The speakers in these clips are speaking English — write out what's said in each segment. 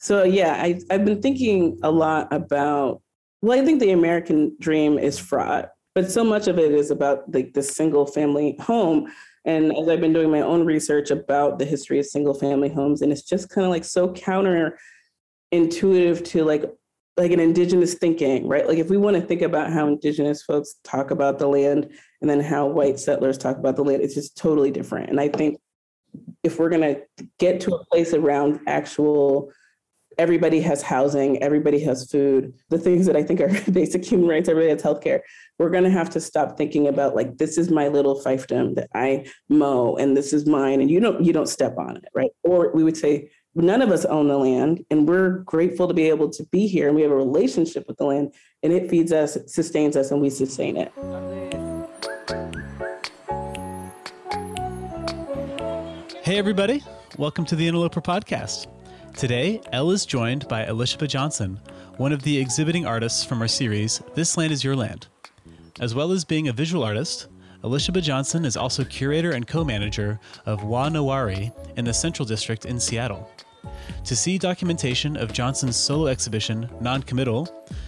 So yeah, I, I've been thinking a lot about. Well, I think the American dream is fraught, but so much of it is about like the single family home. And as I've been doing my own research about the history of single family homes, and it's just kind of like so counter intuitive to like like an indigenous thinking, right? Like if we want to think about how indigenous folks talk about the land and then how white settlers talk about the land, it's just totally different. And I think if we're going to get to a place around actual everybody has housing, everybody has food, the things that I think are basic human rights, everybody has healthcare. We're going to have to stop thinking about like this is my little fiefdom that I mow and this is mine and you don't you don't step on it, right? Or we would say none of us own the land and we're grateful to be able to be here and we have a relationship with the land and it feeds us, sustains us and we sustain it. Hey everybody, welcome to the Interloper podcast. Today, Elle is joined by Elisheba Johnson, one of the exhibiting artists from our series, This Land is Your Land. As well as being a visual artist, Elisheba Johnson is also curator and co manager of Wa Na Wari in the Central District in Seattle. To see documentation of Johnson's solo exhibition, Non-Committal,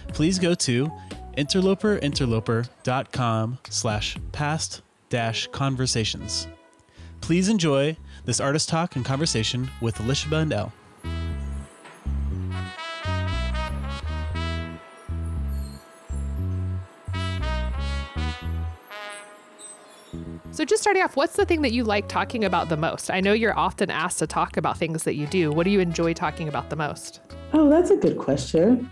please go to interloperinterloper.com slash past dash conversations. Please enjoy this artist talk and conversation with Elisheba and Elle. So, just starting off, what's the thing that you like talking about the most? I know you're often asked to talk about things that you do. What do you enjoy talking about the most? Oh, that's a good question.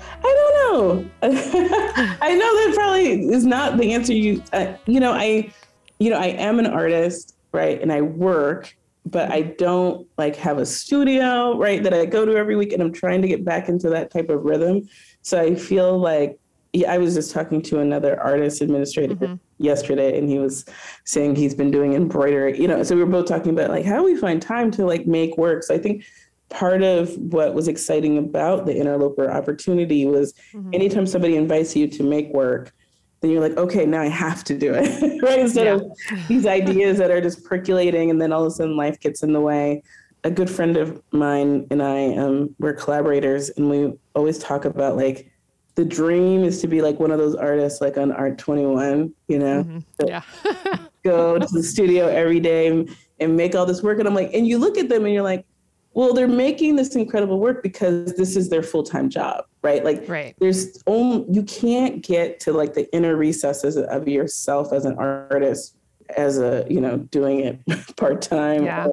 I don't know. I know that probably is not the answer you. Uh, you know, I, you know, I am an artist, right, and I work, but I don't like have a studio, right, that I go to every week, and I'm trying to get back into that type of rhythm. So I feel like yeah, I was just talking to another artist administrator mm-hmm. Yesterday, and he was saying he's been doing embroidery. You know, so we were both talking about like how do we find time to like make work. So I think part of what was exciting about the interloper opportunity was mm-hmm. anytime somebody invites you to make work, then you're like, okay, now I have to do it, right? Instead yeah. of these ideas that are just percolating, and then all of a sudden life gets in the way. A good friend of mine and I, um, we're collaborators, and we always talk about like the dream is to be like one of those artists like on art 21 you know mm-hmm. yeah go to the studio every day and, and make all this work and i'm like and you look at them and you're like well they're making this incredible work because this is their full-time job right like right. there's only you can't get to like the inner recesses of yourself as an artist as a you know doing it part-time yeah.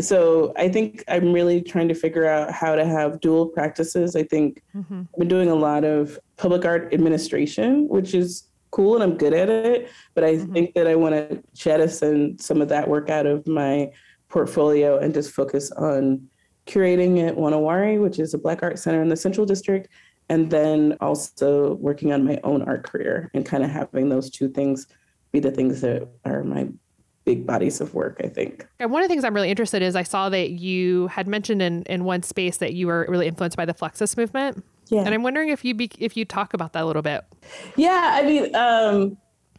so i think i'm really trying to figure out how to have dual practices i think mm-hmm. i've been doing a lot of public art administration which is cool and i'm good at it but i mm-hmm. think that i want to jettison some of that work out of my portfolio and just focus on curating at wanawari which is a black art center in the central district and then also working on my own art career and kind of having those two things be the things that are my big bodies of work, I think. And one of the things I'm really interested in is I saw that you had mentioned in, in one space that you were really influenced by the Fluxus movement. Yeah. And I'm wondering if you be, if you talk about that a little bit. Yeah, I mean, um,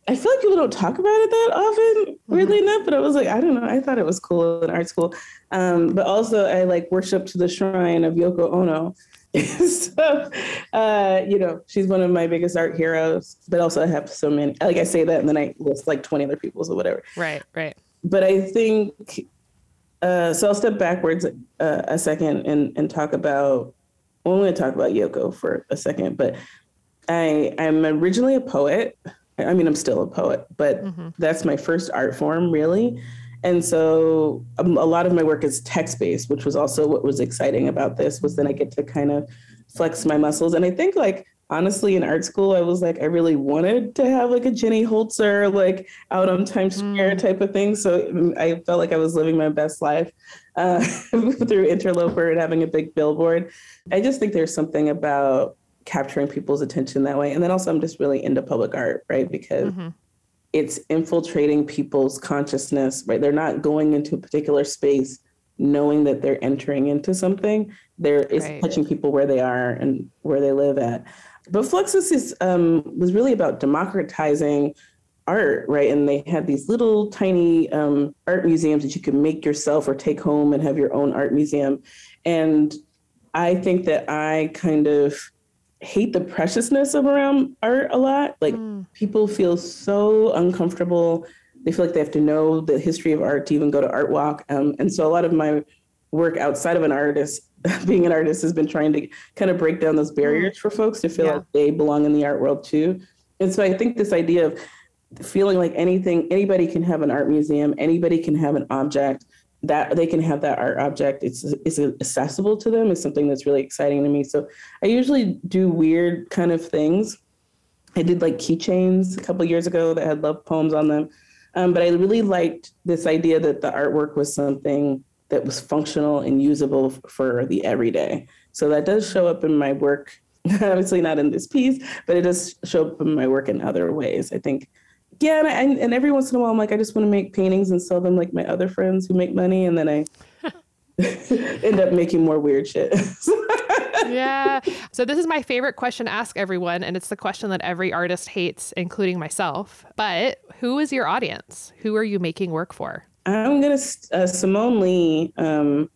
I feel like people don't talk about it that often, weirdly mm-hmm. enough. But I was like, I don't know. I thought it was cool in art school. Um, but also, I like worship to the shrine of Yoko Ono, so, uh, you know, she's one of my biggest art heroes, but also I have so many, like I say that and then I list like 20 other people's or whatever. Right, right. But I think, uh, so I'll step backwards uh, a second and, and talk about, well, I'm going to talk about Yoko for a second, but I, I'm originally a poet. I mean, I'm still a poet, but mm-hmm. that's my first art form, really. And so um, a lot of my work is text based, which was also what was exciting about this was then I get to kind of flex my muscles. And I think like honestly in art school, I was like, I really wanted to have like a Jenny Holzer, like out on Times Square mm. type of thing. So mm, I felt like I was living my best life uh, through Interloper and having a big billboard. I just think there's something about capturing people's attention that way. And then also I'm just really into public art, right? Because mm-hmm it's infiltrating people's consciousness, right? They're not going into a particular space knowing that they're entering into something. They're it's right. touching people where they are and where they live at. But Fluxus is um, was really about democratizing art, right? And they had these little tiny um, art museums that you could make yourself or take home and have your own art museum. And I think that I kind of hate the preciousness of around art a lot. Like mm. people feel so uncomfortable. They feel like they have to know the history of art to even go to art walk. Um, and so a lot of my work outside of an artist, being an artist, has been trying to kind of break down those barriers for folks to feel yeah. like they belong in the art world too. And so I think this idea of feeling like anything, anybody can have an art museum, anybody can have an object that they can have that art object. It's it's accessible to them. Is something that's really exciting to me. So i usually do weird kind of things. I did like keychains a couple years ago that had love poems on them. Um, but i really liked this idea that the artwork was something that was functional and usable for the everyday. So that does show up in my work. Obviously not in this piece but it does show up in my work in other ways i think yeah, and, I, and every once in a while, I'm like, I just want to make paintings and sell them like my other friends who make money, and then I end up making more weird shit. yeah. So this is my favorite question to ask everyone, and it's the question that every artist hates, including myself. But who is your audience? Who are you making work for? I'm gonna. Uh, Simone Leigh um,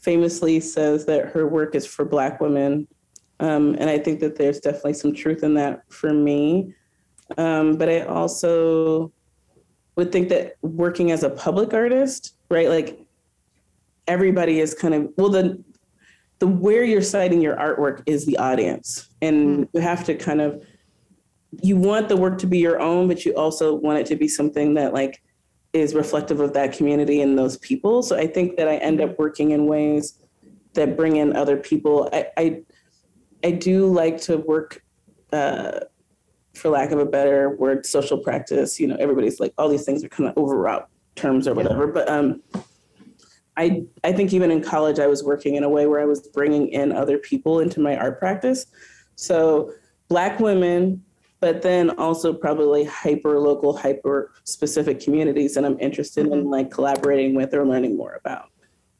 famously says that her work is for Black women, um, and I think that there's definitely some truth in that for me. Um, but I also would think that working as a public artist, right? Like everybody is kind of well the the where you're siting your artwork is the audience. And mm. you have to kind of you want the work to be your own, but you also want it to be something that like is reflective of that community and those people. So I think that I end up working in ways that bring in other people. I I, I do like to work uh, for lack of a better word, social practice. You know, everybody's like, all these things are kind of overwrought terms or whatever. Yeah. But um, I I think even in college, I was working in a way where I was bringing in other people into my art practice. So black women, but then also probably hyper local, hyper specific communities that I'm interested mm-hmm. in like collaborating with or learning more about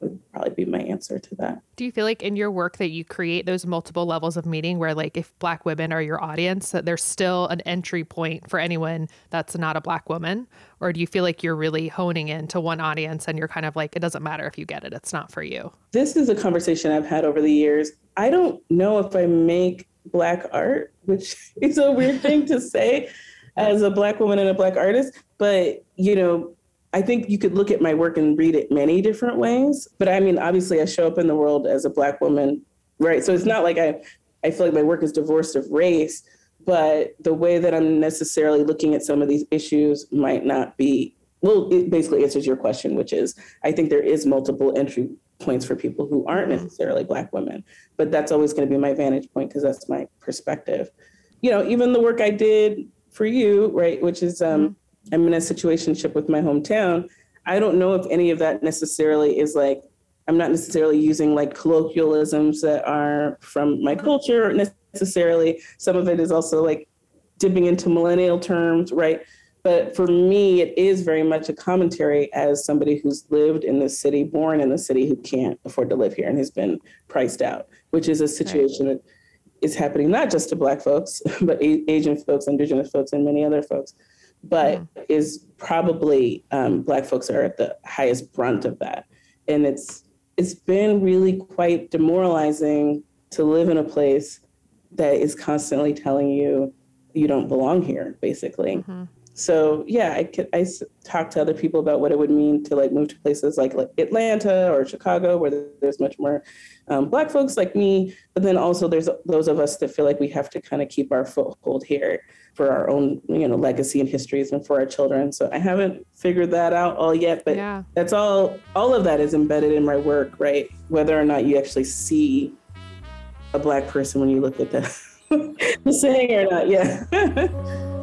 would probably be my answer to that. Do you feel like in your work that you create those multiple levels of meeting where like if black women are your audience that there's still an entry point for anyone that's not a black woman or do you feel like you're really honing in to one audience and you're kind of like it doesn't matter if you get it it's not for you. This is a conversation I've had over the years. I don't know if I make black art, which is a weird thing to say as a black woman and a black artist, but you know, I think you could look at my work and read it many different ways. But I mean, obviously, I show up in the world as a Black woman, right? So it's not like I, I feel like my work is divorced of race, but the way that I'm necessarily looking at some of these issues might not be. Well, it basically answers your question, which is I think there is multiple entry points for people who aren't necessarily Black women, but that's always going to be my vantage point because that's my perspective. You know, even the work I did for you, right, which is um, I'm in a situationship with my hometown. I don't know if any of that necessarily is like, I'm not necessarily using like colloquialisms that are from my culture necessarily. Some of it is also like dipping into millennial terms, right? But for me, it is very much a commentary as somebody who's lived in the city, born in the city, who can't afford to live here and has been priced out, which is a situation right. that is happening not just to Black folks, but Asian folks, Indigenous folks, and many other folks but mm. is probably um, black folks are at the highest brunt of that and it's it's been really quite demoralizing to live in a place that is constantly telling you you don't belong here basically mm-hmm. So yeah i could i talk to other people about what it would mean to like move to places like, like atlanta or chicago where there's much more um, black folks like me but then also there's those of us that feel like we have to kind of keep our foothold here for our own you know legacy and histories and for our children. So i haven't figured that out all yet but yeah. that's all all of that is embedded in my work right? Whether or not you actually see a black person when you look at the, the saying or not yeah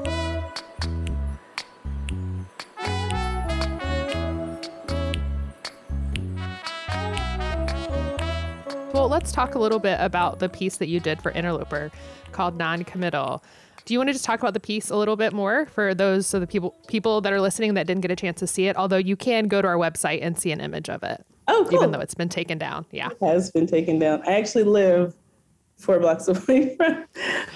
Well, let's talk a little bit about the piece that you did for Interloper called Non Committal. Do you want to just talk about the piece a little bit more for those of the people people that are listening that didn't get a chance to see it? Although you can go to our website and see an image of it. Oh, cool. Even though it's been taken down. Yeah. It has been taken down. I actually live four blocks away from,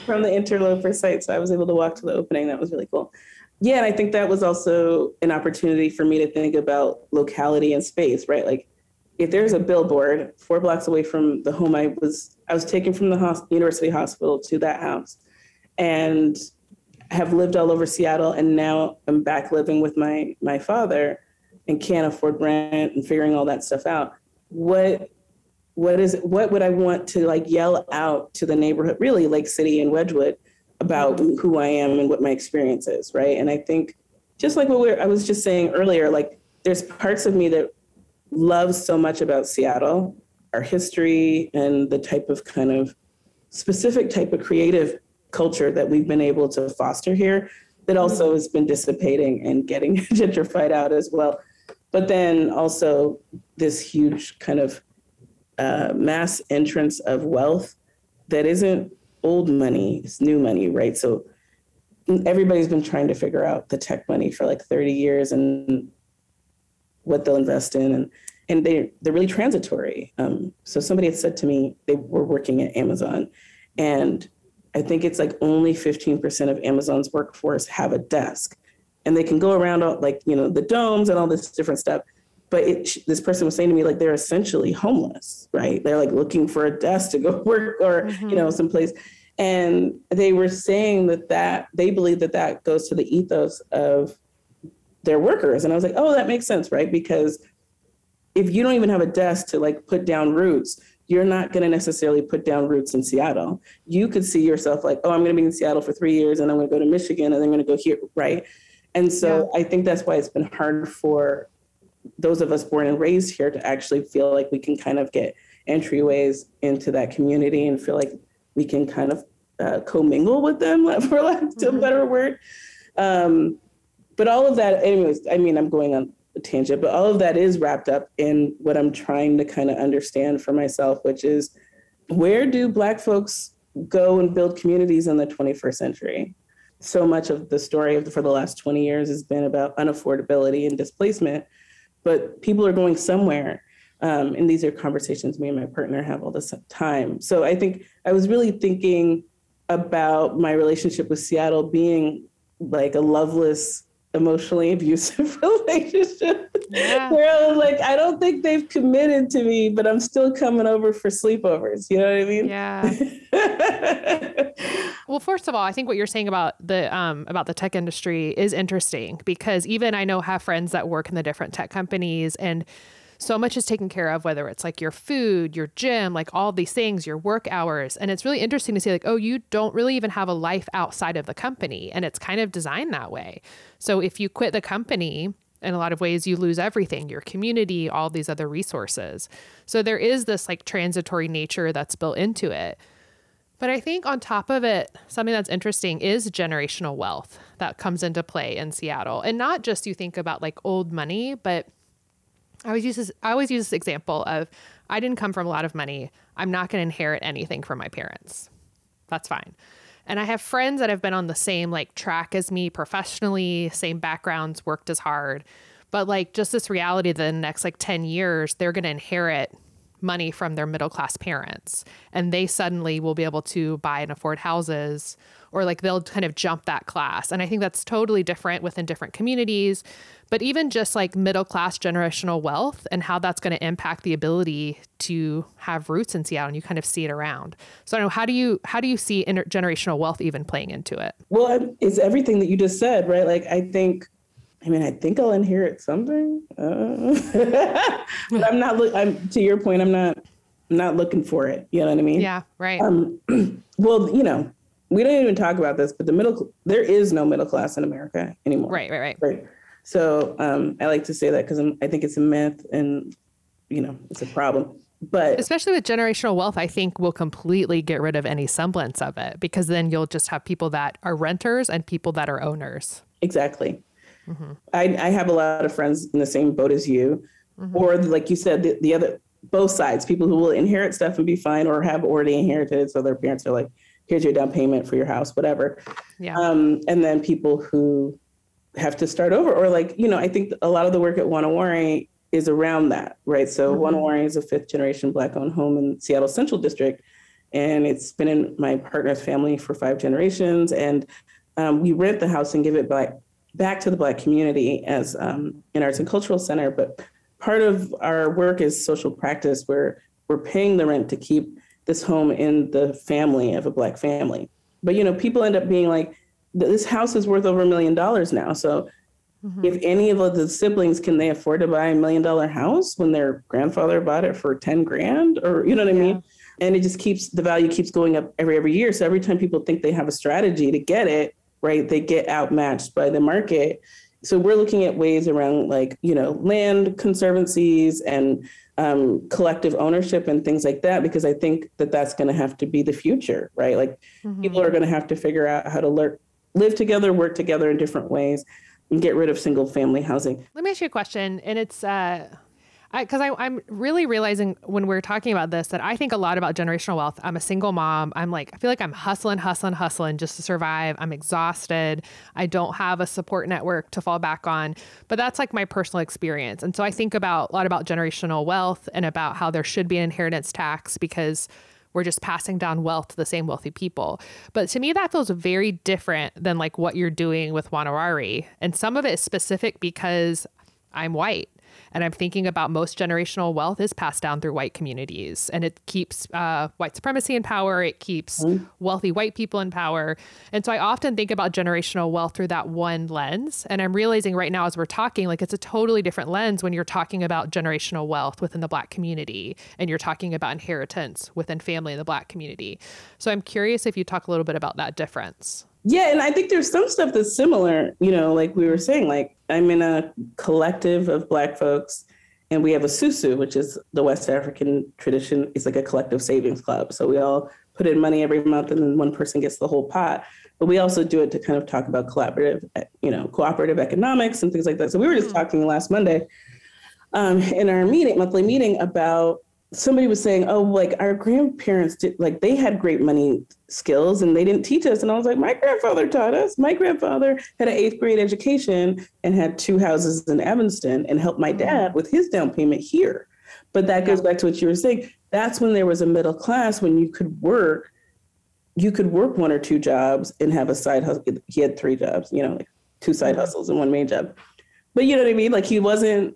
from the interloper site. So I was able to walk to the opening. That was really cool. Yeah, and I think that was also an opportunity for me to think about locality and space, right? Like if there's a billboard four blocks away from the home I was, I was taken from the hos- University Hospital to that house, and have lived all over Seattle, and now I'm back living with my my father, and can't afford rent and figuring all that stuff out. What what is what would I want to like yell out to the neighborhood, really Lake City and Wedgwood, about mm-hmm. who I am and what my experience is, right? And I think just like what we I was just saying earlier, like there's parts of me that love so much about Seattle, our history and the type of kind of specific type of creative culture that we've been able to foster here that also has been dissipating and getting gentrified out as well. But then also this huge kind of uh, mass entrance of wealth that isn't old money, it's new money, right? So everybody's been trying to figure out the tech money for like 30 years and what they'll invest in and and they they're really transitory. Um, so somebody had said to me they were working at Amazon, and I think it's like only 15% of Amazon's workforce have a desk, and they can go around all, like you know the domes and all this different stuff. But it, this person was saying to me like they're essentially homeless, right? They're like looking for a desk to go work or mm-hmm. you know someplace, and they were saying that that they believe that that goes to the ethos of their workers, and I was like, oh, that makes sense, right? Because if you don't even have a desk to like put down roots, you're not going to necessarily put down roots in Seattle. You could see yourself like, oh, I'm going to be in Seattle for three years and I'm going to go to Michigan and then I'm going to go here, right? And so yeah. I think that's why it's been hard for those of us born and raised here to actually feel like we can kind of get entryways into that community and feel like we can kind of uh, commingle with them, for lack of mm-hmm. a better word. Um, but all of that, anyways, I mean, I'm going on a tangent, but all of that is wrapped up in what I'm trying to kind of understand for myself, which is where do Black folks go and build communities in the 21st century? So much of the story of the, for the last 20 years has been about unaffordability and displacement, but people are going somewhere. Um, and these are conversations me and my partner have all the time. So I think I was really thinking about my relationship with Seattle being like a loveless emotionally abusive relationship yeah. where I was like, I don't think they've committed to me, but I'm still coming over for sleepovers. You know what I mean? Yeah. well, first of all, I think what you're saying about the um, about the tech industry is interesting because even I know have friends that work in the different tech companies and so much is taken care of, whether it's like your food, your gym, like all these things, your work hours. And it's really interesting to see, like, oh, you don't really even have a life outside of the company. And it's kind of designed that way. So if you quit the company, in a lot of ways, you lose everything your community, all these other resources. So there is this like transitory nature that's built into it. But I think on top of it, something that's interesting is generational wealth that comes into play in Seattle. And not just you think about like old money, but I always use this I always use this example of I didn't come from a lot of money. I'm not going to inherit anything from my parents. That's fine. And I have friends that have been on the same like track as me professionally, same backgrounds, worked as hard. But like just this reality that in the next like 10 years, they're going to inherit money from their middle class parents and they suddenly will be able to buy and afford houses or like they'll kind of jump that class. And I think that's totally different within different communities but even just like middle class generational wealth and how that's going to impact the ability to have roots in Seattle and you kind of see it around. So I know how do you how do you see intergenerational wealth even playing into it? Well, it's everything that you just said, right? Like I think I mean, I think I'll inherit something. Uh, but I'm not look I'm to your point, I'm not I'm not looking for it. You know what I mean? Yeah, right. Um, well, you know, we don't even talk about this, but the middle there is no middle class in America anymore. Right, right, right. Right. So um, I like to say that because I think it's a myth and, you know, it's a problem. But especially with generational wealth, I think we'll completely get rid of any semblance of it because then you'll just have people that are renters and people that are owners. Exactly. Mm-hmm. I, I, have a lot of friends in the same boat as you, mm-hmm. or like you said, the, the other both sides, people who will inherit stuff and be fine or have already inherited. So their parents are like, here's your down payment for your house, whatever. Yeah. Um, and then people who have to start over or like you know i think a lot of the work at Wa Na Wari is around that right so mm-hmm. Wa Na Wari is a fifth generation black owned home in seattle central district and it's been in my partner's family for five generations and um, we rent the house and give it back back to the black community as um, an arts and cultural center but part of our work is social practice where we're paying the rent to keep this home in the family of a black family. But you know, people end up being like, this house is worth over a million dollars now. So mm-hmm. if any of the siblings can they afford to buy a million dollar house when their grandfather bought it for 10 grand or you know what. I mean? And it just keeps the value keeps going up every every year. So every time people think they have a strategy to get it, right, they get outmatched by the market. So we're looking at ways around like, you know, land conservancies and um, collective ownership and things like that, because I think that that's going to have to be the future, right? Like mm-hmm. people are going to have to figure out how to learn, live together, work together in different ways, and get rid of single family housing. Let me ask you a question, and it's uh, because I'm really realizing when we're talking about this that I think a lot about generational wealth. I'm a single mom. I'm like, I feel like I'm hustling, hustling, hustling just to survive. I'm exhausted. I don't have a support network to fall back on. But that's like my personal experience. And so I think about a lot about generational wealth and about how there should be an inheritance tax because we're just passing down wealth to the same wealthy people. But to me, that feels very different than like what you're doing with Wa Na Wari. And some of it is specific because I'm white and I'm thinking about most generational wealth is passed down through white communities and it keeps uh, white supremacy in power. It keeps mm-hmm. wealthy white people in power. And so I often think about generational wealth through that one lens. And I'm realizing right now as we're talking, like it's a totally different lens when you're talking about generational wealth within the black community and you're talking about inheritance within family in the black community. So I'm curious if you talk a little bit about that difference. Yeah, and I think there's some stuff that's similar, you know, like we were saying, like I'm in a collective of Black folks, and we have a susu, which is the West African tradition. It's like a collective savings club. So we all put in money every month, and then one person gets the whole pot. But we also do it to kind of talk about collaborative, you know, cooperative economics and things like that. So we were just hmm. talking last Monday um, in our meeting, monthly meeting, about somebody was saying, oh, like our grandparents did, like they had great money skills and they didn't teach us. And I was like, my grandfather taught us. My grandfather had an eighth grade education and had two houses in Evanston and helped my dad with his down payment here. But that goes back to what you were saying. That's when there was a middle class when you could work, you could work one or two jobs and have a side hustle. He had three jobs, you know, like two side mm-hmm. hustles and one main job. But you know what I mean? Like he wasn't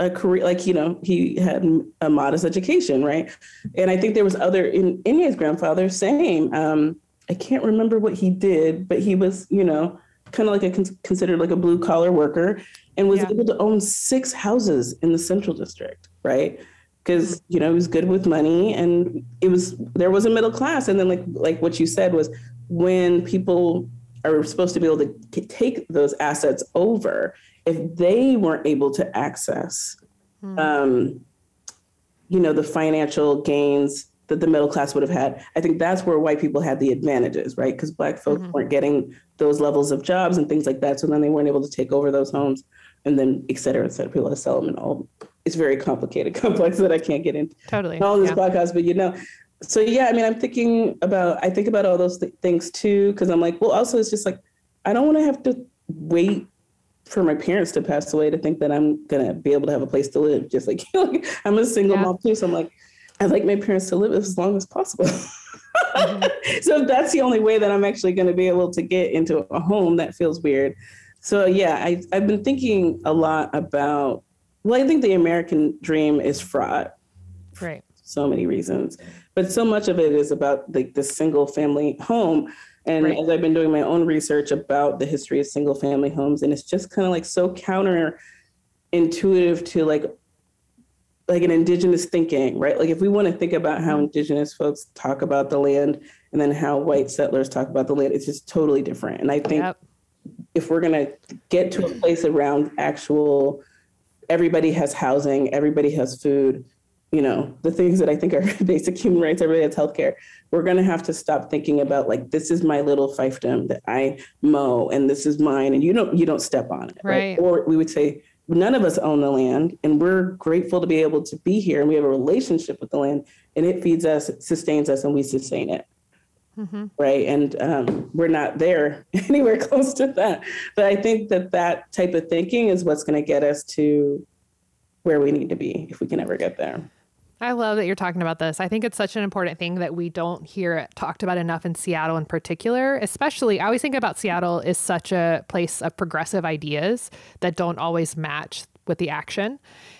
a career like you know he had a modest education right? And i think there was other in Inye's grandfather same. Um i can't remember what he did but he was you know kind of like a considered like a blue collar worker and was yeah. able to own six houses in the central district right? Because you know he was good with money and it was there was a middle class. And then like like what you said was when people are supposed to be able to take those assets over if they weren't able to access, hmm. um, you know, the financial gains that the middle class would have had, I think that's where white people had the advantages, right? Because black folks mm-hmm. weren't getting those levels of jobs and things like that. So then they weren't able to take over those homes and then et cetera, et cetera, people had to sell them and all. It's very complicated, complex that I can't get into totally all this yeah. podcast, but you know, so yeah, I mean, I'm thinking about, I think about all those th- things too, because I'm like, well, also it's just like, I don't want to have to wait for my parents to pass away to think that I'm gonna be able to have a place to live. Just like, like I'm a single yeah. mom too, so I'm like, I'd like my parents to live as long as possible. mm-hmm. so that's the only way that I'm actually gonna be able to get into a home that feels weird. So yeah, I, I've been thinking a lot about. Well, I think the American dream is fraught. Right. So many reasons, but so much of it is about like the single family home and right. as I've been doing my own research about the history of single family homes, and it's just kind of like so counterintuitive to like like an indigenous thinking, right? Like if we want to think about how mm-hmm. indigenous folks talk about the land and then how white settlers talk about the land, it's just totally different. And I think yep. if we're gonna get to a place around actual everybody has housing, everybody has food, you know, the things that I think are basic human rights, everybody has healthcare. We're going to have to stop thinking about like this is my little fiefdom that I mow and this is mine, and you don't you don't step on it, right? right? Or we would say none of us own the land, and we're grateful to be able to be here, and we have a relationship with the land, and it feeds us, sustains us, and we sustain it. Mm-hmm. Right. And um, we're not there anywhere close to that. But I think that that type of thinking is what's going to get us to where we need to be if we can ever get there. I love that you're talking about this. I think it's such an important thing that we don't hear it talked about enough in Seattle in particular, especially I always think about Seattle is such a place of progressive ideas that don't always match with the action.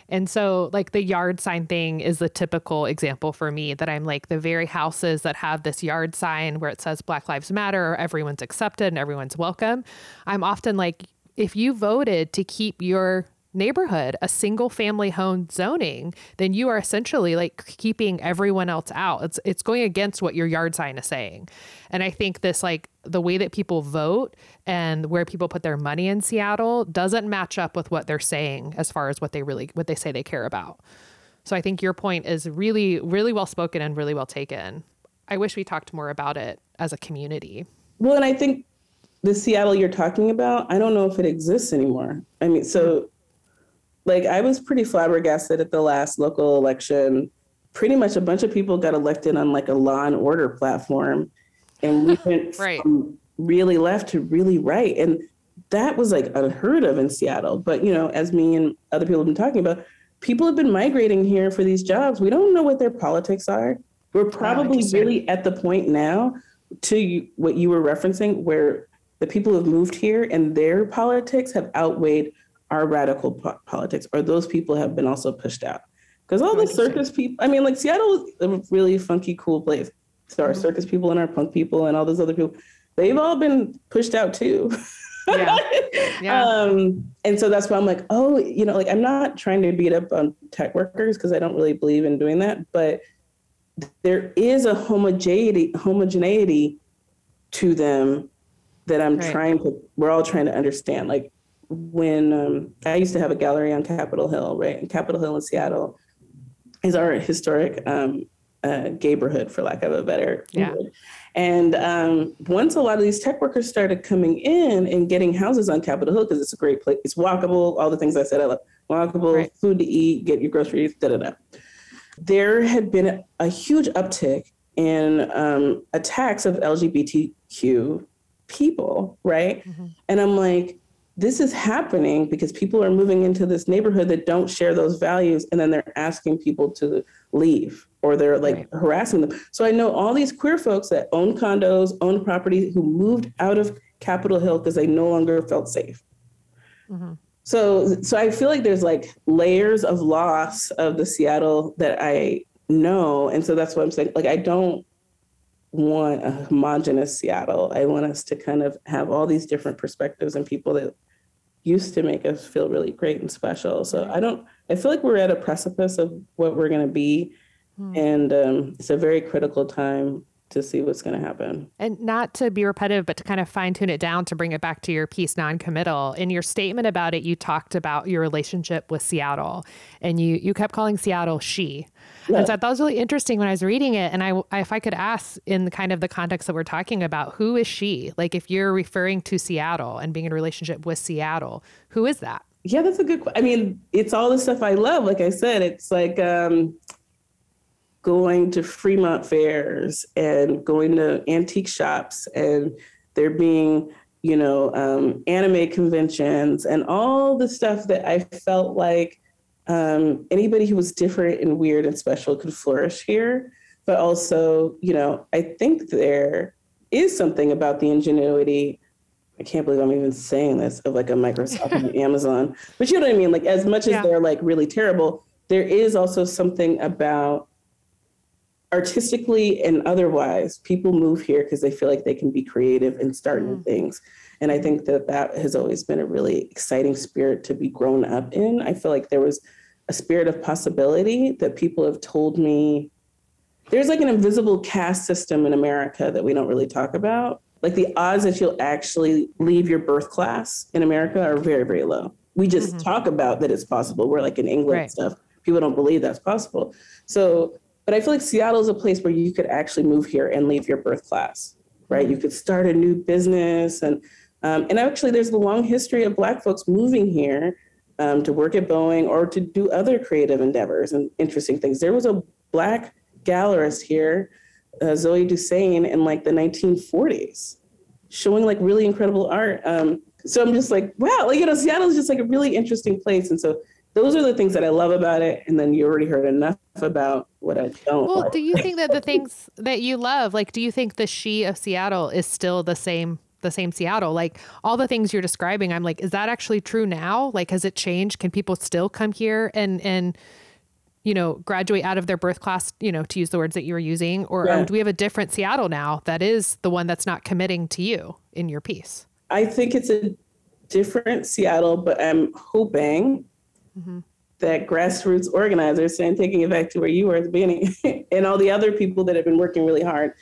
And so, like, the yard sign thing is the typical example for me that I'm like, the very houses that have this yard sign where it says Black Lives Matter or everyone's accepted and everyone's welcome. I'm often like, if you voted to keep your neighborhood a single family home zoning then you are essentially like keeping everyone else out. It's it's going against what your yard sign is saying. And i think this like the way that people vote and where people put their money in Seattle doesn't match up with what they're saying as far as what they really what they say they care about. So i think your point is really really well spoken and really well taken. I wish we talked more about it as a community. Well and i think the Seattle you're talking about, I don't know if it exists anymore. I mean, so like I was pretty flabbergasted at the last local election. Pretty much a bunch of people got elected on like a law and order platform. And we went right. from really left to really right. And that was like unheard of in Seattle. But you know, as me and other people have been talking about, people have been migrating here for these jobs. We don't know what their politics are. We're probably oh, really at the point now to what you were referencing where the people who've moved here and their politics have outweighed our radical po- politics, or those people have been also pushed out. Because all the circus people, I mean, like Seattle is a really funky, cool place. So our mm-hmm. circus people and our punk people and all those other people, they've all been pushed out too. yeah. yeah. Um, and so that's why I'm like, oh, you know, like I'm not trying to beat up on tech workers because I don't really believe in doing that, but there is a homogeneity homogeneity to them that I'm right. trying to we're all trying to understand. Like when um, I used to have a gallery on Capitol Hill, right? And Capitol Hill in Seattle is our historic um, uh, neighborhood, for lack of a better yeah. word. And um, once a lot of these tech workers started coming in and getting houses on Capitol Hill, because it's a great place, it's walkable, all the things I said I love, walkable, right. food to eat, get your groceries, da da da. There had been a, huge uptick in um, attacks of LGBTQ people, right? Mm-hmm. And I'm like, this is happening because people are moving into this neighborhood that don't share those values and then they're asking people to leave or they're like right. harassing them. So I know all these queer folks that own condos, own property who moved out of Capitol Hill because they no longer felt safe. Mm-hmm. So so I feel like there's like layers of loss of the Seattle that I know and so that's what I'm saying like I don't want a homogenous Seattle. I want us to kind of have all these different perspectives and people that used to make us feel really great and special. So I don't, I feel like we're at a precipice of what we're going to be. Hmm. And um, it's a very critical time to see what's going to happen. And not to be repetitive, but to kind of fine tune it down to bring it back to your piece non-committal. In your statement about it, you talked about your relationship with Seattle, and you you kept calling Seattle she. Yeah. And so I thought it was really interesting when I was reading it. And I, if I could ask, in kind of the context that we're talking about, who is she? Like, if you're referring to Seattle and being in a relationship with Seattle, who is that? Yeah, that's a good. I mean, it's all the stuff I love. Like I said, it's like um, going to Fremont fairs and going to antique shops and there being, you know, um, anime conventions and all the stuff that I felt like um, anybody who was different and weird and special could flourish here. But also, you know, I think there is something about the ingenuity. I can't believe I'm even saying this of like a Microsoft and Amazon, but you know what I mean? Like, as much as yeah. they're like really terrible, there is also something about artistically and otherwise, people move here because they feel like they can be creative and start new mm. things. And I think that that has always been a really exciting spirit to be grown up in. I feel like there was a spirit of possibility that people have told me. There's like an invisible caste system in America that we don't really talk about. Like the odds that you'll actually leave your birth class in America are very, very low. We just mm-hmm. talk about that it's possible. We're like in England right. stuff. People don't believe that's possible. So but I feel like Seattle is a place where you could actually move here and leave your birth class, right? You could start a new business. And, um, and actually, there's a long history of Black folks moving here um, to work at Boeing or to do other creative endeavors and interesting things. There was a Black gallerist here, uh, Zoe Dusanne, in like the 1940s, showing like really incredible art. Um, so I'm just like, wow, like, you know, Seattle is just like a really interesting place. And so those are the things that I love about it. And then you already heard enough about what I don't. Well, do you think that the things that you love, like, do you think the she of Seattle is still the same the same Seattle. Like all the things you're describing, I'm like, is that actually true now? Like, has it changed? Can people still come here and and you know graduate out of their birth class? You know, to use the words that you were using, or, yeah. or do we have a different Seattle now that is the one that's not committing to you in your piece? I think it's a different Seattle, but I'm hoping. Mm-hmm that grassroots organizers and taking it back to where you were at the beginning and all the other people that have been working really hard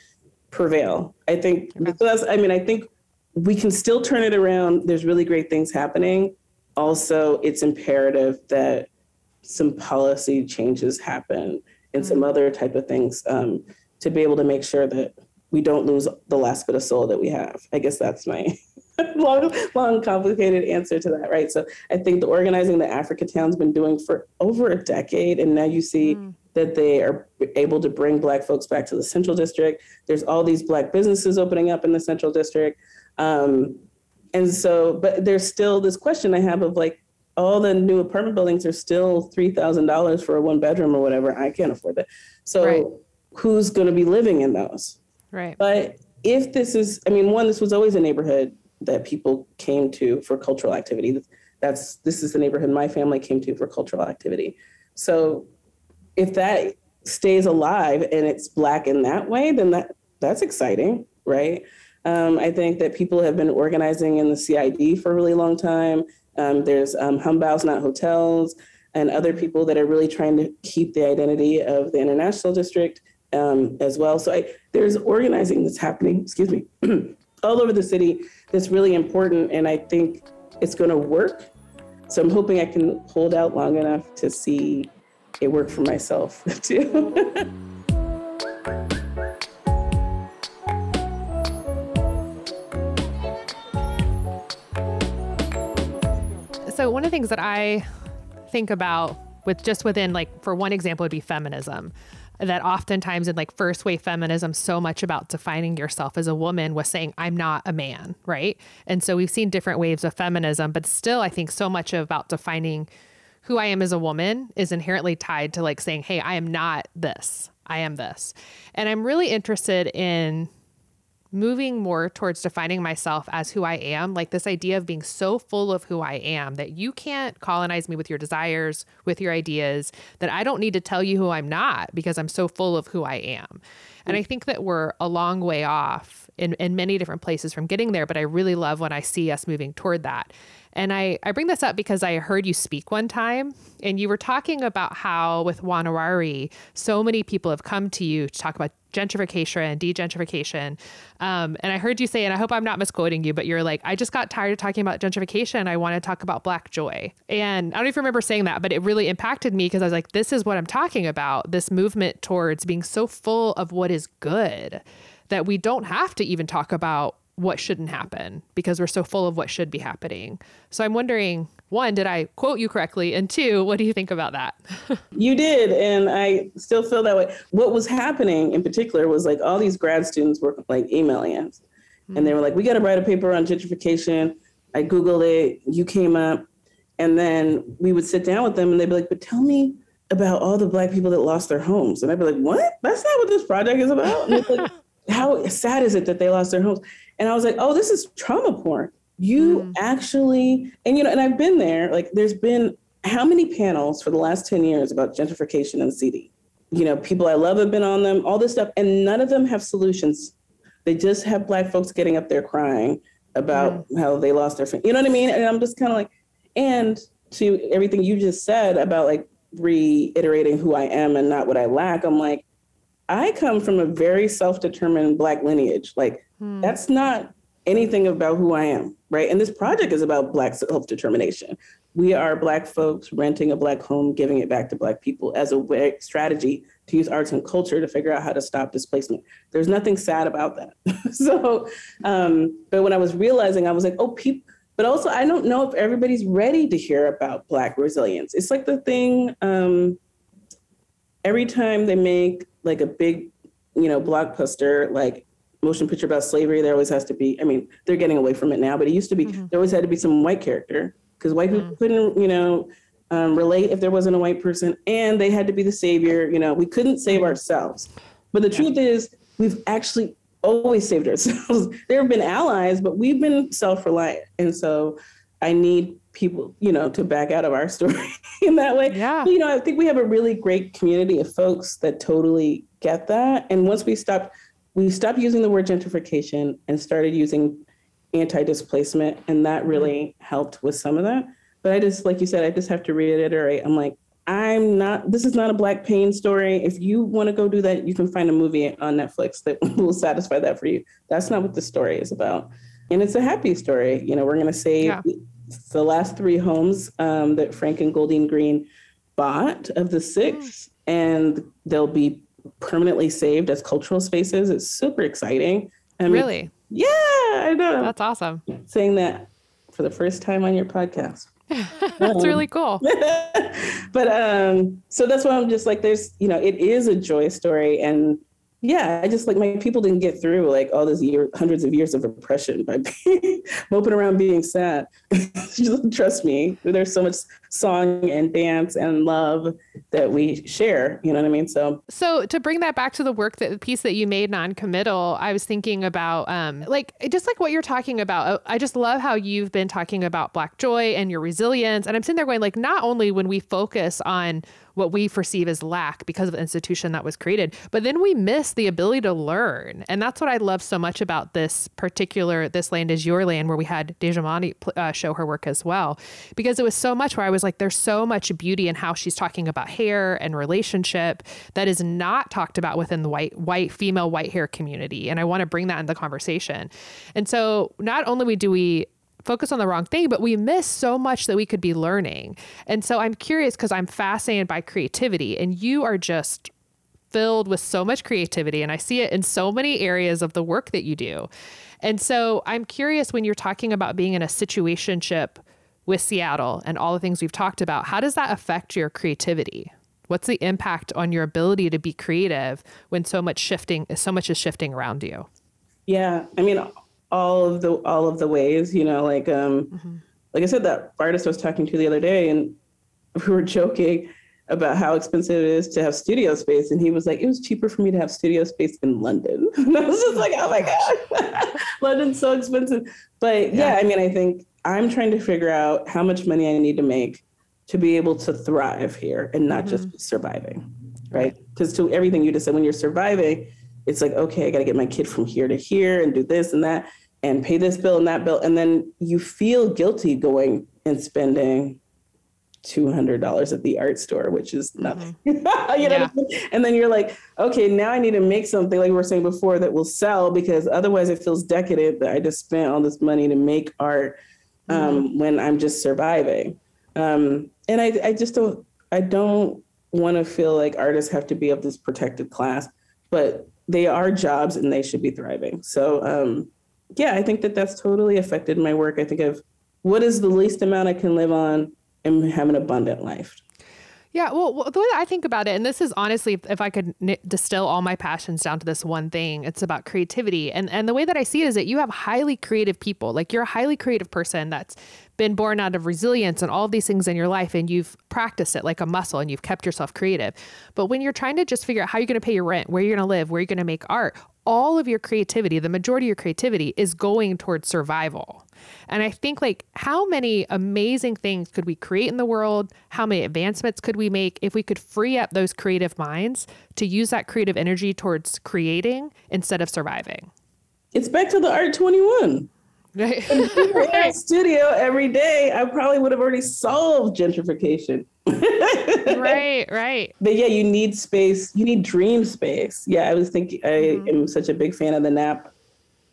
prevail. I think because I mean I think we can still turn it around. There's really great things happening. Also, it's imperative that some policy changes happen and some mm-hmm. other type of things um, to be able to make sure that we don't lose the last bit of soul that we have. I guess that's my long, long, complicated answer to that, right? So I think the organizing that Africatown's been doing for over a decade, and now you see mm. that they are able to bring Black folks back to the Central District. There's all these Black businesses opening up in the Central District. Um, and so, but there's still this question I have of like, all the new apartment buildings are still $3,000 for a one bedroom or whatever. I can't afford that. So, right. who's going to be living in those? Right. But if this is, I mean, one, this was always a neighborhood that people came to for cultural activity. That's this is the neighborhood my family came to for cultural activity. So if that stays alive and it's black in that way, then that that's exciting, right? Um, I think that people have been organizing in the CID for a really long time. Um, there's um, Not Hotels and other people that are really trying to keep the identity of the international district um, as well. So I, there's organizing that's happening, excuse me, all over the city that's really important. And I think it's going to work. So I'm hoping I can hold out long enough to see it work for myself too. so one of the things that I think about with just within like for one example would be feminism that oftentimes in like first wave feminism, so much about defining yourself as a woman was saying, I'm not a man, right? And so we've seen different waves of feminism, but still, I think so much about defining who I am as a woman is inherently tied to like saying, hey, I am not this, I am this. And I'm really interested in moving more towards defining myself as who I am, like this idea of being so full of who I am that you can't colonize me with your desires, with your ideas, that I don't need to tell you who I'm not because I'm so full of who I am. And I think that we're a long way off in, in many different places from getting there, but I really love when I see us moving toward that. And I, I bring this up because I heard you speak one time and you were talking about how with Wa Na Wari, so many people have come to you to talk about gentrification and degentrification. Um, and I heard you say, and I hope I'm not misquoting you, but you're like, I just got tired of talking about gentrification. I want to talk about Black joy. And I don't even remember saying that, but it really impacted me because I was like, this is what I'm talking about this movement towards being so full of what is good that we don't have to even talk about what shouldn't happen because we're so full of what should be happening. So I'm wondering one, did I quote you correctly? And two, what do you think about that? you did. And I still feel that way. What was happening in particular was like all these grad students were like emailing us mm-hmm. and they were like, we got to write a paper on gentrification. I Googled it, you came up. And then we would sit down with them and they'd be like, but tell me about all the Black people that lost their homes. And I'd be like, what? That's not what this project is about. How sad is it that they lost their homes? And I was like, oh, this is trauma porn you mm. actually and you know and i've been there like there's been how many panels for the last 10 years about gentrification and cd you know people i love have been on them all this stuff and none of them have solutions they just have black folks getting up there crying about mm. how they lost their you know what i mean and i'm just kind of like and to everything you just said about like reiterating who i am and not what i lack i'm like i come from a very self-determined black lineage like mm. that's not anything about who I am, right? And this project is about Black self determination. We are Black folks renting a Black home, giving it back to Black people as a way, strategy to use arts and culture to figure out how to stop displacement. There's nothing sad about that. so, um, but when I was realizing, I was like, oh, people, but also I don't know if everybody's ready to hear about Black resilience. It's like the thing, um, every time they make like a big, you know, blockbuster, like motion picture about slavery, there always has to be, I mean, they're getting away from it now, but it used to be, mm-hmm. there always had to be some white character because white mm-hmm. people couldn't, you know, um, relate if there wasn't a white person and they had to be the savior. You know, we couldn't save ourselves. But the yeah. truth is, we've actually always saved ourselves. there have been allies, but we've been self-reliant. And so I need people, you know, to back out of our story in that way. Yeah. But, you know, I think we have a really great community of folks that totally get that. And once we stopped, we stopped using the word gentrification and started using anti-displacement. And that mm-hmm. really helped with some of that. But I just, like you said, I just have to reiterate. I'm like, I'm not, this is not a black pain story. If you want to go do that, you can find a movie on Netflix that will satisfy that for you. That's not what the story is about. And it's a happy story. You know, we're going to save yeah. The last three homes um, that Frank and Goldine Green bought of the six, mm. and they'll be permanently saved as cultural spaces. It's super exciting. I mean, really? Yeah, I know. That's awesome. Saying that for the first time on your podcast. that's really cool. but um, so that's why I'm just like, there's, you know, it is a joy story. And yeah, I just like my people didn't get through like all these year, hundreds of years of oppression by being, moping around being sad. Trust me, there's so much song and dance and love that we share. You know what I mean? So, so to bring that back to the work that the piece that you made non-committal, I was thinking about um, like just like what you're talking about. I just love how you've been talking about Black joy and your resilience, and I'm sitting there going like, not only when we focus on what we perceive as lack because of the institution that was created. But then we miss the ability to learn. And that's what I love so much about this particular This Land is Your Land, where we had Dejamani uh, show her work as well, because it was so much where I was like, there's so much beauty in how she's talking about hair and relationship that is not talked about within the white, white, female white hair community. And I want to bring that in the conversation. And so not only do we focus on the wrong thing, but we miss so much that we could be learning. And so I'm curious because I'm fascinated by creativity, and you are just filled with so much creativity, and I see it in so many areas of the work that you do. And so I'm curious when you're talking about being in a situationship with Seattle and all the things we've talked about, how does that affect your creativity? What's the impact on your ability to be creative when so much shifting, so much is shifting around you? Yeah, I mean, all of the all of the ways you know like um mm-hmm. like i said that artist i was talking to the other day and we were joking about how expensive it is to have studio space and he was like it was cheaper for me to have studio space in london and i was just like oh my god london's so expensive but yeah. yeah i mean i think i'm trying to figure out how much money i need to make to be able to thrive here and not mm-hmm. just surviving right because to everything you just said when you're surviving it's like okay i got to get my kid from here to here and do this and that and pay this bill and that bill. And then you feel guilty going and spending $200 at the art store, which is mm-hmm. nothing. Mm-hmm. you know yeah. I mean? And then you're like, okay, now I need to make something like we were saying before that will sell because otherwise it feels decadent that I just spent all this money to make art um, mm-hmm. when I'm just surviving. Um, and I, I just don't, I don't want to feel like artists have to be of this protected class, but they are jobs and they should be thriving. So, um, yeah, I think that that's totally affected my work. I think of what is the least amount I can live on and have an abundant life. Yeah, well, the way that I think about it, and this is honestly, if, if I could distill all my passions down to this one thing, it's about creativity. And and the way that I see it is that you have highly creative people. Like you're a highly creative person that's been born out of resilience and all these things in your life, and you've practiced it like a muscle, and you've kept yourself creative. But when you're trying to just figure out how you're going to pay your rent, where you're going to live, where you're going to make art, all of your creativity, the majority of your creativity is going towards survival. And I think like how many amazing things could we create in the world? How many advancements could we make if we could free up those creative minds to use that creative energy towards creating instead of surviving? It's back to the Art 21. Right. if we were in a studio every day, I probably would have already solved gentrification. right, right. But yeah, you need space. You need dream space. Yeah, I was thinking. I mm-hmm. am such a big fan of the Nap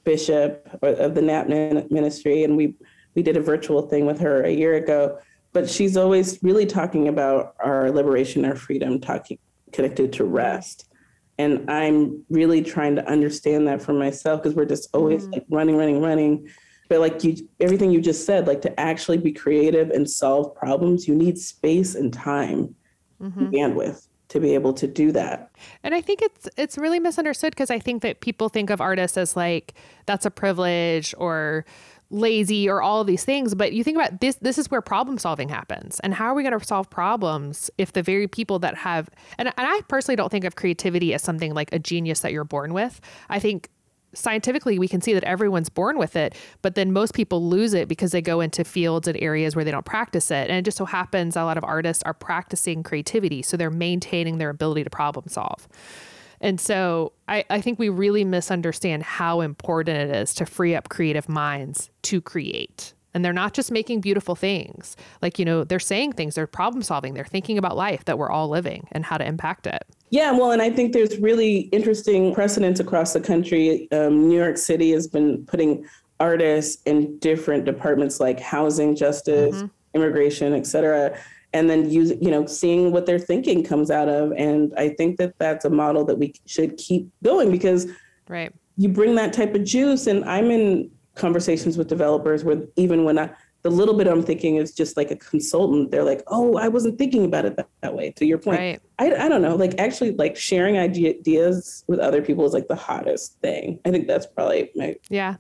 Bishop or of the Nap Ministry, and we we did a virtual thing with her a year ago. But she's always really talking about our liberation, our freedom, talking connected to rest. And I'm really trying to understand that for myself because we're just always mm-hmm. like running, running, running but like you everything you just said like to actually be creative and solve problems you need space and time mm-hmm. bandwidth to be able to do that. And i think it's it's really misunderstood because i think that people think of artists as like that's a privilege or lazy or all these things but you think about this this is where problem solving happens. And how are we going to solve problems if the very people that have and, and i personally don't think of creativity as something like a genius that you're born with. I think scientifically we can see that everyone's born with it but then most people lose it because they go into fields and areas where they don't practice it. And it just so happens a lot of artists are practicing creativity so they're maintaining their ability to problem solve. And so I, I think we really misunderstand how important it is to free up creative minds to create and they're not just making beautiful things like you know they're saying things they're problem solving they're thinking about life that we're all living and how to impact it yeah, well, and I think there's really interesting precedents across the country. Um, New York City has been putting artists in different departments like housing, justice, mm-hmm. immigration, et cetera, and then use you know seeing what their thinking comes out of. And I think that that's a model that we should keep going because right you bring that type of juice. And I'm in conversations with developers where even when I the little bit I'm thinking is just like a consultant. They're like, oh, I wasn't thinking about it that, that way. To your point, right. I, I don't know. Like actually, like sharing ideas with other people is like the hottest thing. I think that's probably my yeah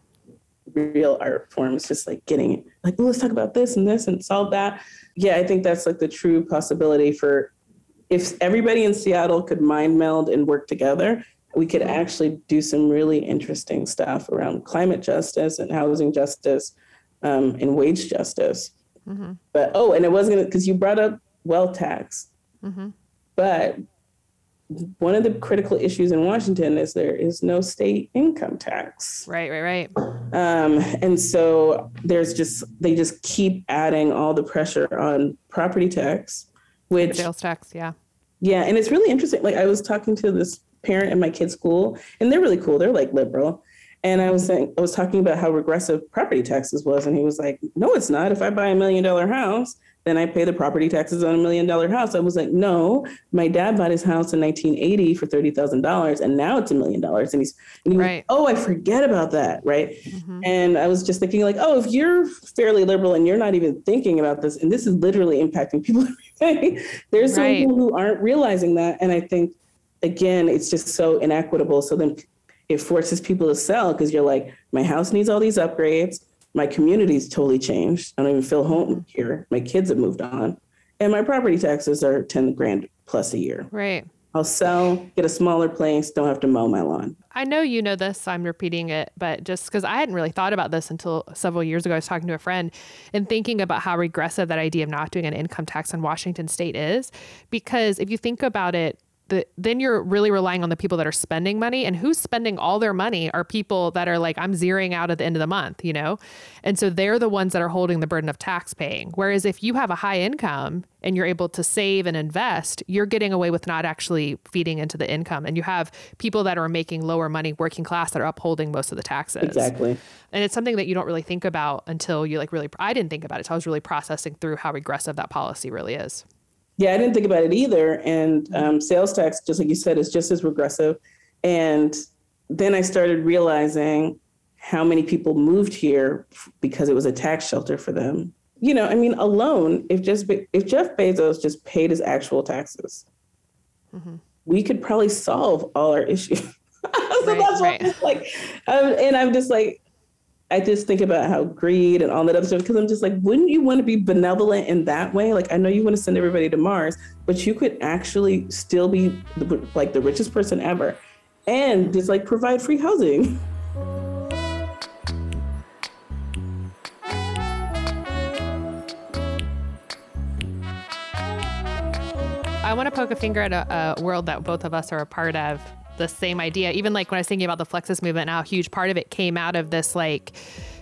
real art form. It's just like getting like, oh, let's talk about this and this and solve that. Yeah, I think that's like the true possibility for if everybody in Seattle could mind meld and work together, we could mm-hmm. actually do some really interesting stuff around climate justice and housing justice um, and wage justice. Mm-hmm. But oh, and it wasn't because you brought up wealth tax. Mm-hmm. But one of the critical issues in Washington is there is no state income tax. Right, right, right. Um, and so there's just they just keep adding all the pressure on property tax, which sales tax, yeah. Yeah, and it's really interesting. Like I was talking to this parent at my kid's school, and they're really cool. They're like liberal, and I was saying, I was talking about how regressive property taxes was, and he was like, "No, it's not. If I buy a million dollar house, then I pay the property taxes on a million dollar house." I was like, "No, my dad bought his house in 1980 for thirty thousand dollars, and now it's a million dollars." And he's, and he right. Was, "Oh, I forget about that, right?" Mm-hmm. And I was just thinking, like, "Oh, if you're fairly liberal and you're not even thinking about this, and this is literally impacting people every day, there's some people who aren't realizing that." And I think, again, it's just so inequitable. So then it forces people to sell because you're like, my house needs all these upgrades. My community's totally changed. I don't even feel home here. My kids have moved on. And my property taxes are 10 grand plus a year. Right. I'll sell, get a smaller place, don't have to mow my lawn. I know you know this, I'm repeating it, but just because I hadn't really thought about this until several years ago, I was talking to a friend and thinking about how regressive that idea of not doing an income tax in Washington state is. Because if you think about it, the, then you're really relying on the people that are spending money and who's spending all their money are people that are like i'm zeroing out at the end of the month you know? And so they're the ones that are holding the burden of tax paying. Whereas if you have a high income and you're able to save and invest you're getting away with not actually feeding into the income and you have people that are making lower money working class that are upholding most of the taxes. Exactly. And it's something that you don't really think about until you like really i didn't think about it so i was really processing through how regressive that policy really is yeah, I didn't think about it either. And um, sales tax, just like you said, is just as regressive. And then I started realizing how many people moved here because it was a tax shelter for them. You know, I mean, alone, if just if Jeff Bezos just paid his actual taxes, mm-hmm. we could probably solve all our issues. so right, that's right. like, um, and I'm just like, I just think about how greed and all that other stuff because I'm just like, wouldn't you want to be benevolent in that way? Like, I know you want to send everybody to Mars, but you could actually still be the, like the richest person ever and just like provide free housing. I want to poke a finger at a, a world that both of us are a part of the same idea. Even like when I was thinking about the Fluxus movement, now a huge part of it came out of this like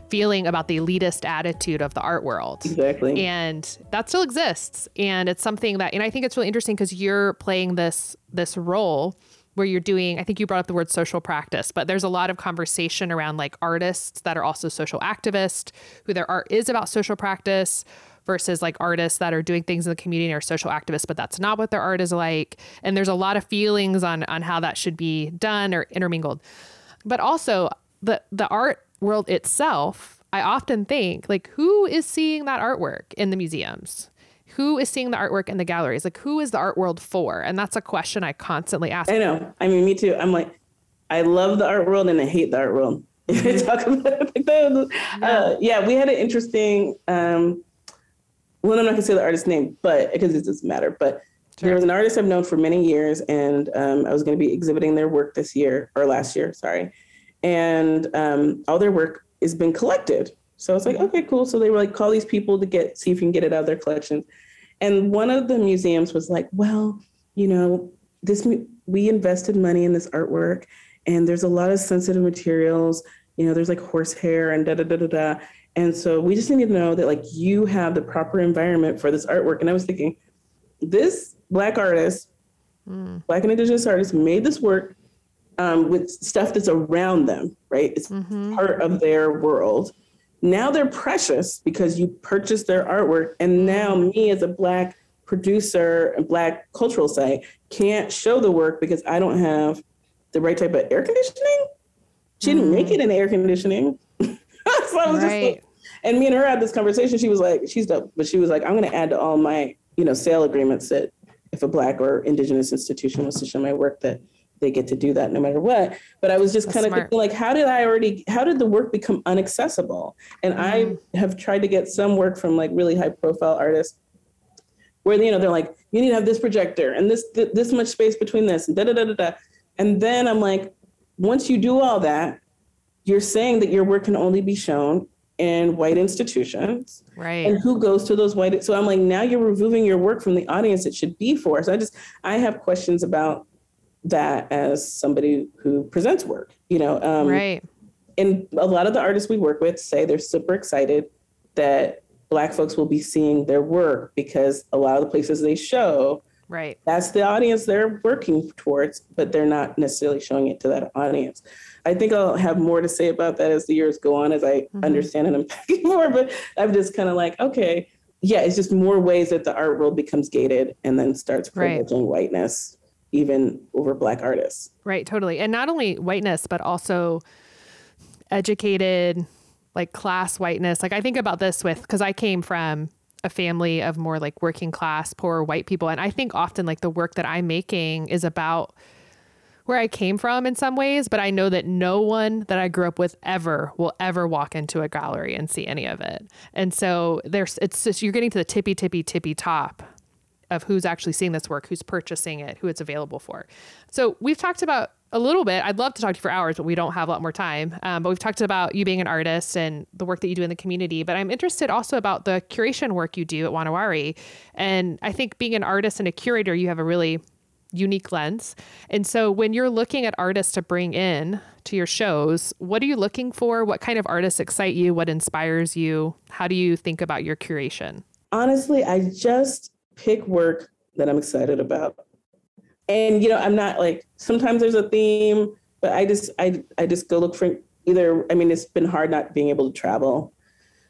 feeling about the elitist attitude of the art world. Exactly. And that still exists. And it's something that and I think it's really interesting because you're playing this this role where you're doing I think you brought up the word social practice, but there's a lot of conversation around like artists that are also social activists, who their art is about social practice versus like artists that are doing things in the community or social activists, but that's not what their art is like. And there's a lot of feelings on on how that should be done or intermingled. But also the the art world itself, I often think like who is seeing that artwork in the museums? Who is seeing the artwork in the galleries? Like who is the art world for? And that's a question I constantly ask. I know. I mean, me too. I'm like, I love the art world and I hate the art world. Talk about it like that. Uh, yeah, we had an interesting um, well, I'm not gonna say the artist's name, but because it doesn't matter. But sure. there was an artist I've known for many years, and um, I was going to be exhibiting their work this year or last year, sorry. and um, all their work has been collected. So I was like, okay, cool. So they were like, call these people to get see if you can get it out of their collections. And one of the museums was like, well, you know, this we invested money in this artwork, and there's a lot of sensitive materials. You know, there's like horsehair and da da da da da. And so we just need to know that like you have the proper environment for this artwork. And I was thinking, this black artist, mm. black and indigenous artist made this work um, with stuff that's around them, right? It's mm-hmm. part of their world. Now they're precious because you purchased their artwork. And now me as a black producer and black cultural site can't show the work because I don't have the right type of air conditioning. She didn't make it mm. in air conditioning. So I was right. just and me and her had this conversation. She was like, she's dope, but she was like, I'm gonna add to all my, you know, sale agreements that if a black or indigenous institution was to show my work that they get to do that no matter what. But I was just kind of like, how did I already, how did the work become unaccessible? And mm-hmm. I have tried to get some work from like really high profile artists where, you know, they're like, you need to have this projector and this, th- this much space between this and da, da, da, da, da. And then I'm like, once you do all that, you're saying that your work can only be shown in white institutions. Right. And who goes to those white so I'm like, now you're removing your work from the audience it should be for. So I just I have questions about that as somebody who presents work, you know. Um, right. And a lot of the artists we work with say they're super excited that Black folks will be seeing their work because a lot of the places they show, right, that's the audience they're working towards, but they're not necessarily showing it to that audience. I think I'll have more to say about that as the years go on, as I mm-hmm. understand and unpack more. But I'm just kind of like, okay, yeah, it's just more ways that the art world becomes gated and then starts privileging right. whiteness even over black artists. Right, totally. And not only whiteness, but also educated, like class whiteness. Like I think about this with because I came from a family of more like working class, poor white people. And I think often like the work that I'm making is about where I came from in some ways, but I know that no one that I grew up with ever will ever walk into a gallery and see any of it. And so there's it's just you're getting to the tippy tippy tippy top of who's actually seeing this work, who's purchasing it, who it's available for. So we've talked about a little bit. I'd love to talk to you for hours, but we don't have a lot more time. Um, but we've talked about you being an artist and the work that you do in the community. But I'm interested also about the curation work you do at Wa Na Wari. And I think being an artist and a curator, you have a really unique lens. And so when you're looking at artists to bring in to your shows, what are you looking for? What kind of artists excite you? What inspires you? How do you think about your curation? Honestly, I just pick work that I'm excited about. And you know, I'm not like sometimes there's a theme, but I just I I just go look for either I mean it's been hard not being able to travel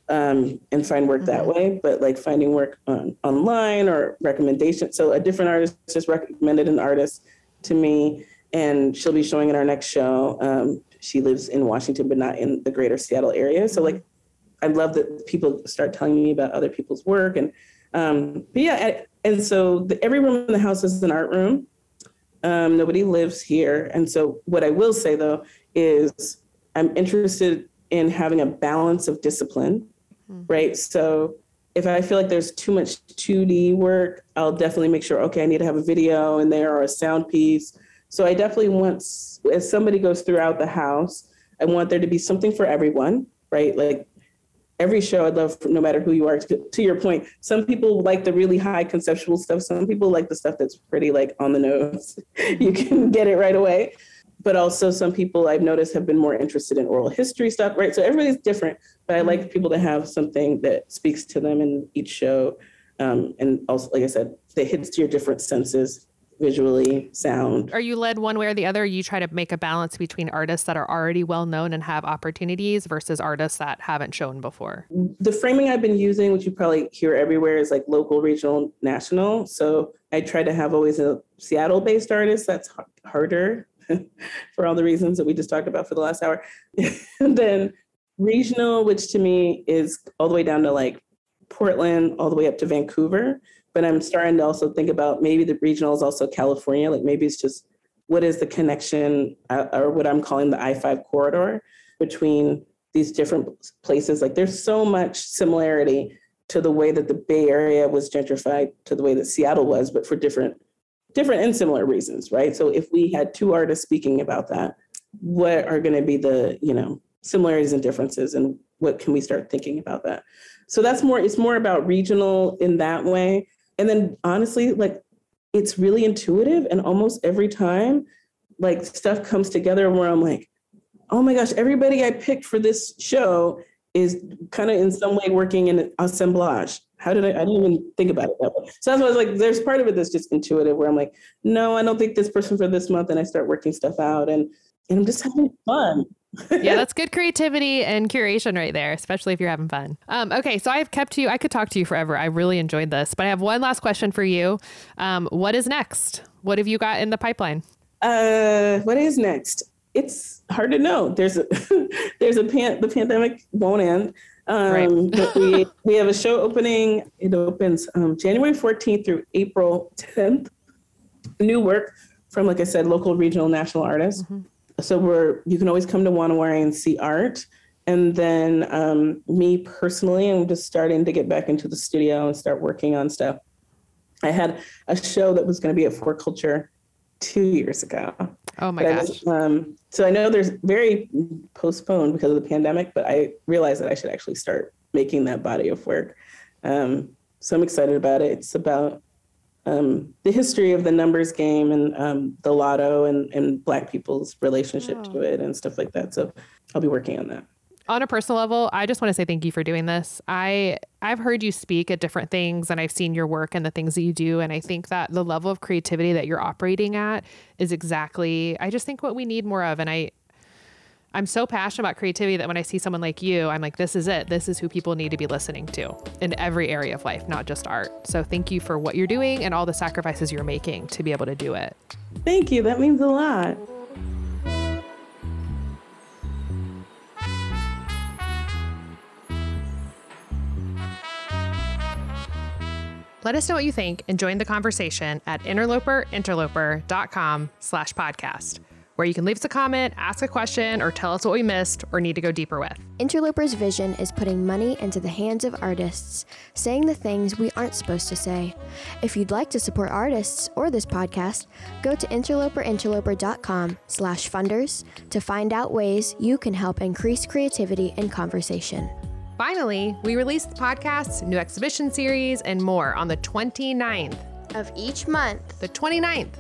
um, and find work mm-hmm. that way, but like finding work on, online or recommendation. So a different artist just recommended an artist to me and she'll be showing in our next show. Um, she lives in Washington, but not in the greater Seattle area. So like, I love that people start telling me about other people's work and um, but yeah, and so the, every room in the house is an art room. Um, nobody lives here. And so what I will say though is I'm interested in having a balance of discipline, mm-hmm. right? So if I feel like there's too much 2D work, I'll definitely make sure, okay, I need to have a video in there or a sound piece. So I definitely want, as somebody goes throughout the house, I want there to be something for everyone, right? Like every show I'd love, no matter who you are, to, to, your point, some people like the really high conceptual stuff. Some people like the stuff that's pretty like on the nose. you can get it right away. But also some people I've noticed have been more interested in oral history stuff, right? So everybody's different, but I like mm-hmm. people to have something that speaks to them in each show. Um, and also, like I said, that hits to your different senses visually, sound. Are you led one way or the other? You try to make a balance between artists that are already well known and have opportunities versus artists that haven't shown before? The framing I've been using, which you probably hear everywhere, is like local, regional, national. So I try to have always a Seattle based artist. That's harder for all the reasons that we just talked about for the last hour. and then regional, which to me is all the way down to like Portland, all the way up to Vancouver but I'm starting to also think about maybe the regional is also California. Like maybe it's just what is the connection uh, or what I'm calling the I 5 corridor between these different places. Like there's so much similarity to the way that the Bay Area was gentrified to the way that Seattle was, but for different different and similar reasons, right? So if we had two artists speaking about that, what are going to be the you know similarities and differences and what can we start thinking about that so that's more it's more about regional in that way and then honestly like it's really intuitive and almost every time like stuff comes together where i'm like oh my gosh everybody i picked for this show is kind of in some way working in assemblage how did I? I didn't even think about it that way. So that's why I was like, there's part of it that's just intuitive, where I'm like, no, I don't think this person for this month, and I start working stuff out, and and I'm just having fun. yeah, that's good creativity and curation right there, especially if you're having fun. Um, okay, so I've kept you. I could talk to you forever. I really enjoyed this, but I have one last question for you. Um, what is next? What have you got in the pipeline? Uh, what is next? It's hard to know. There's a there's a pan, the pandemic won't end. Um, right. but we, we have a show opening. It opens um, January 14th through April 10th. New work from, like I said, local, regional, national artists. Mm-hmm. So we're you can always come to Wa Na Wari and see art. And then um, me personally, I'm just starting to get back into the studio and start working on stuff. I had a show that was going to be at 4Culture two years ago. Oh my gosh. Was, um, so I know there's very postponed because of the pandemic, but I realized that I should actually start making that body of work. Um, so I'm excited about it. It's about um, the history of the numbers game and um, the lotto and, and Black people's relationship oh. to it and stuff like that. So I'll be working on that on a personal level, I just want to say thank you for doing this. I I've heard you speak at different things and I've seen your work and the things that you do and I think that the level of creativity that you're operating at is exactly I just think what we need more of and I I'm so passionate about creativity that when I see someone like you, I'm like this is it. This is who people need to be listening to in every area of life, not just art. So thank you for what you're doing and all the sacrifices you're making to be able to do it. Thank you. That means a lot. Let us know what you think and join the conversation at interloperinterloper.com slash podcast, where you can leave us a comment, ask a question, or tell us what we missed or need to go deeper with. Interloper's vision is putting money into the hands of artists, saying the things we aren't supposed to say. If you'd like to support artists or this podcast, go to interloperinterloper.com slash funders to find out ways you can help increase creativity and conversation. Finally, we release the podcast, new exhibition series, and more on the 29th of each month. The 29th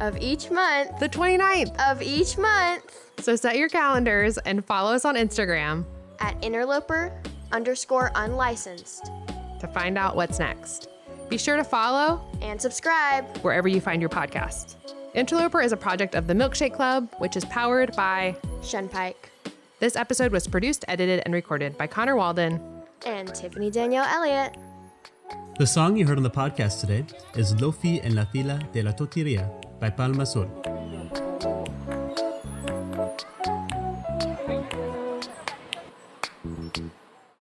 of each month. The 29th of each month. So set your calendars and follow us on Instagram at interloper underscore unlicensed to find out what's next. Be sure to follow and subscribe wherever you find your podcast. Interloper is a project of the Milkshake Club, which is powered by Shunpike. This episode was produced, edited, and recorded by Connor Walden and Tiffany Danielle Elliott. The song you heard on the podcast today is Lofi en la fila de la tortilleria by Palma Sol.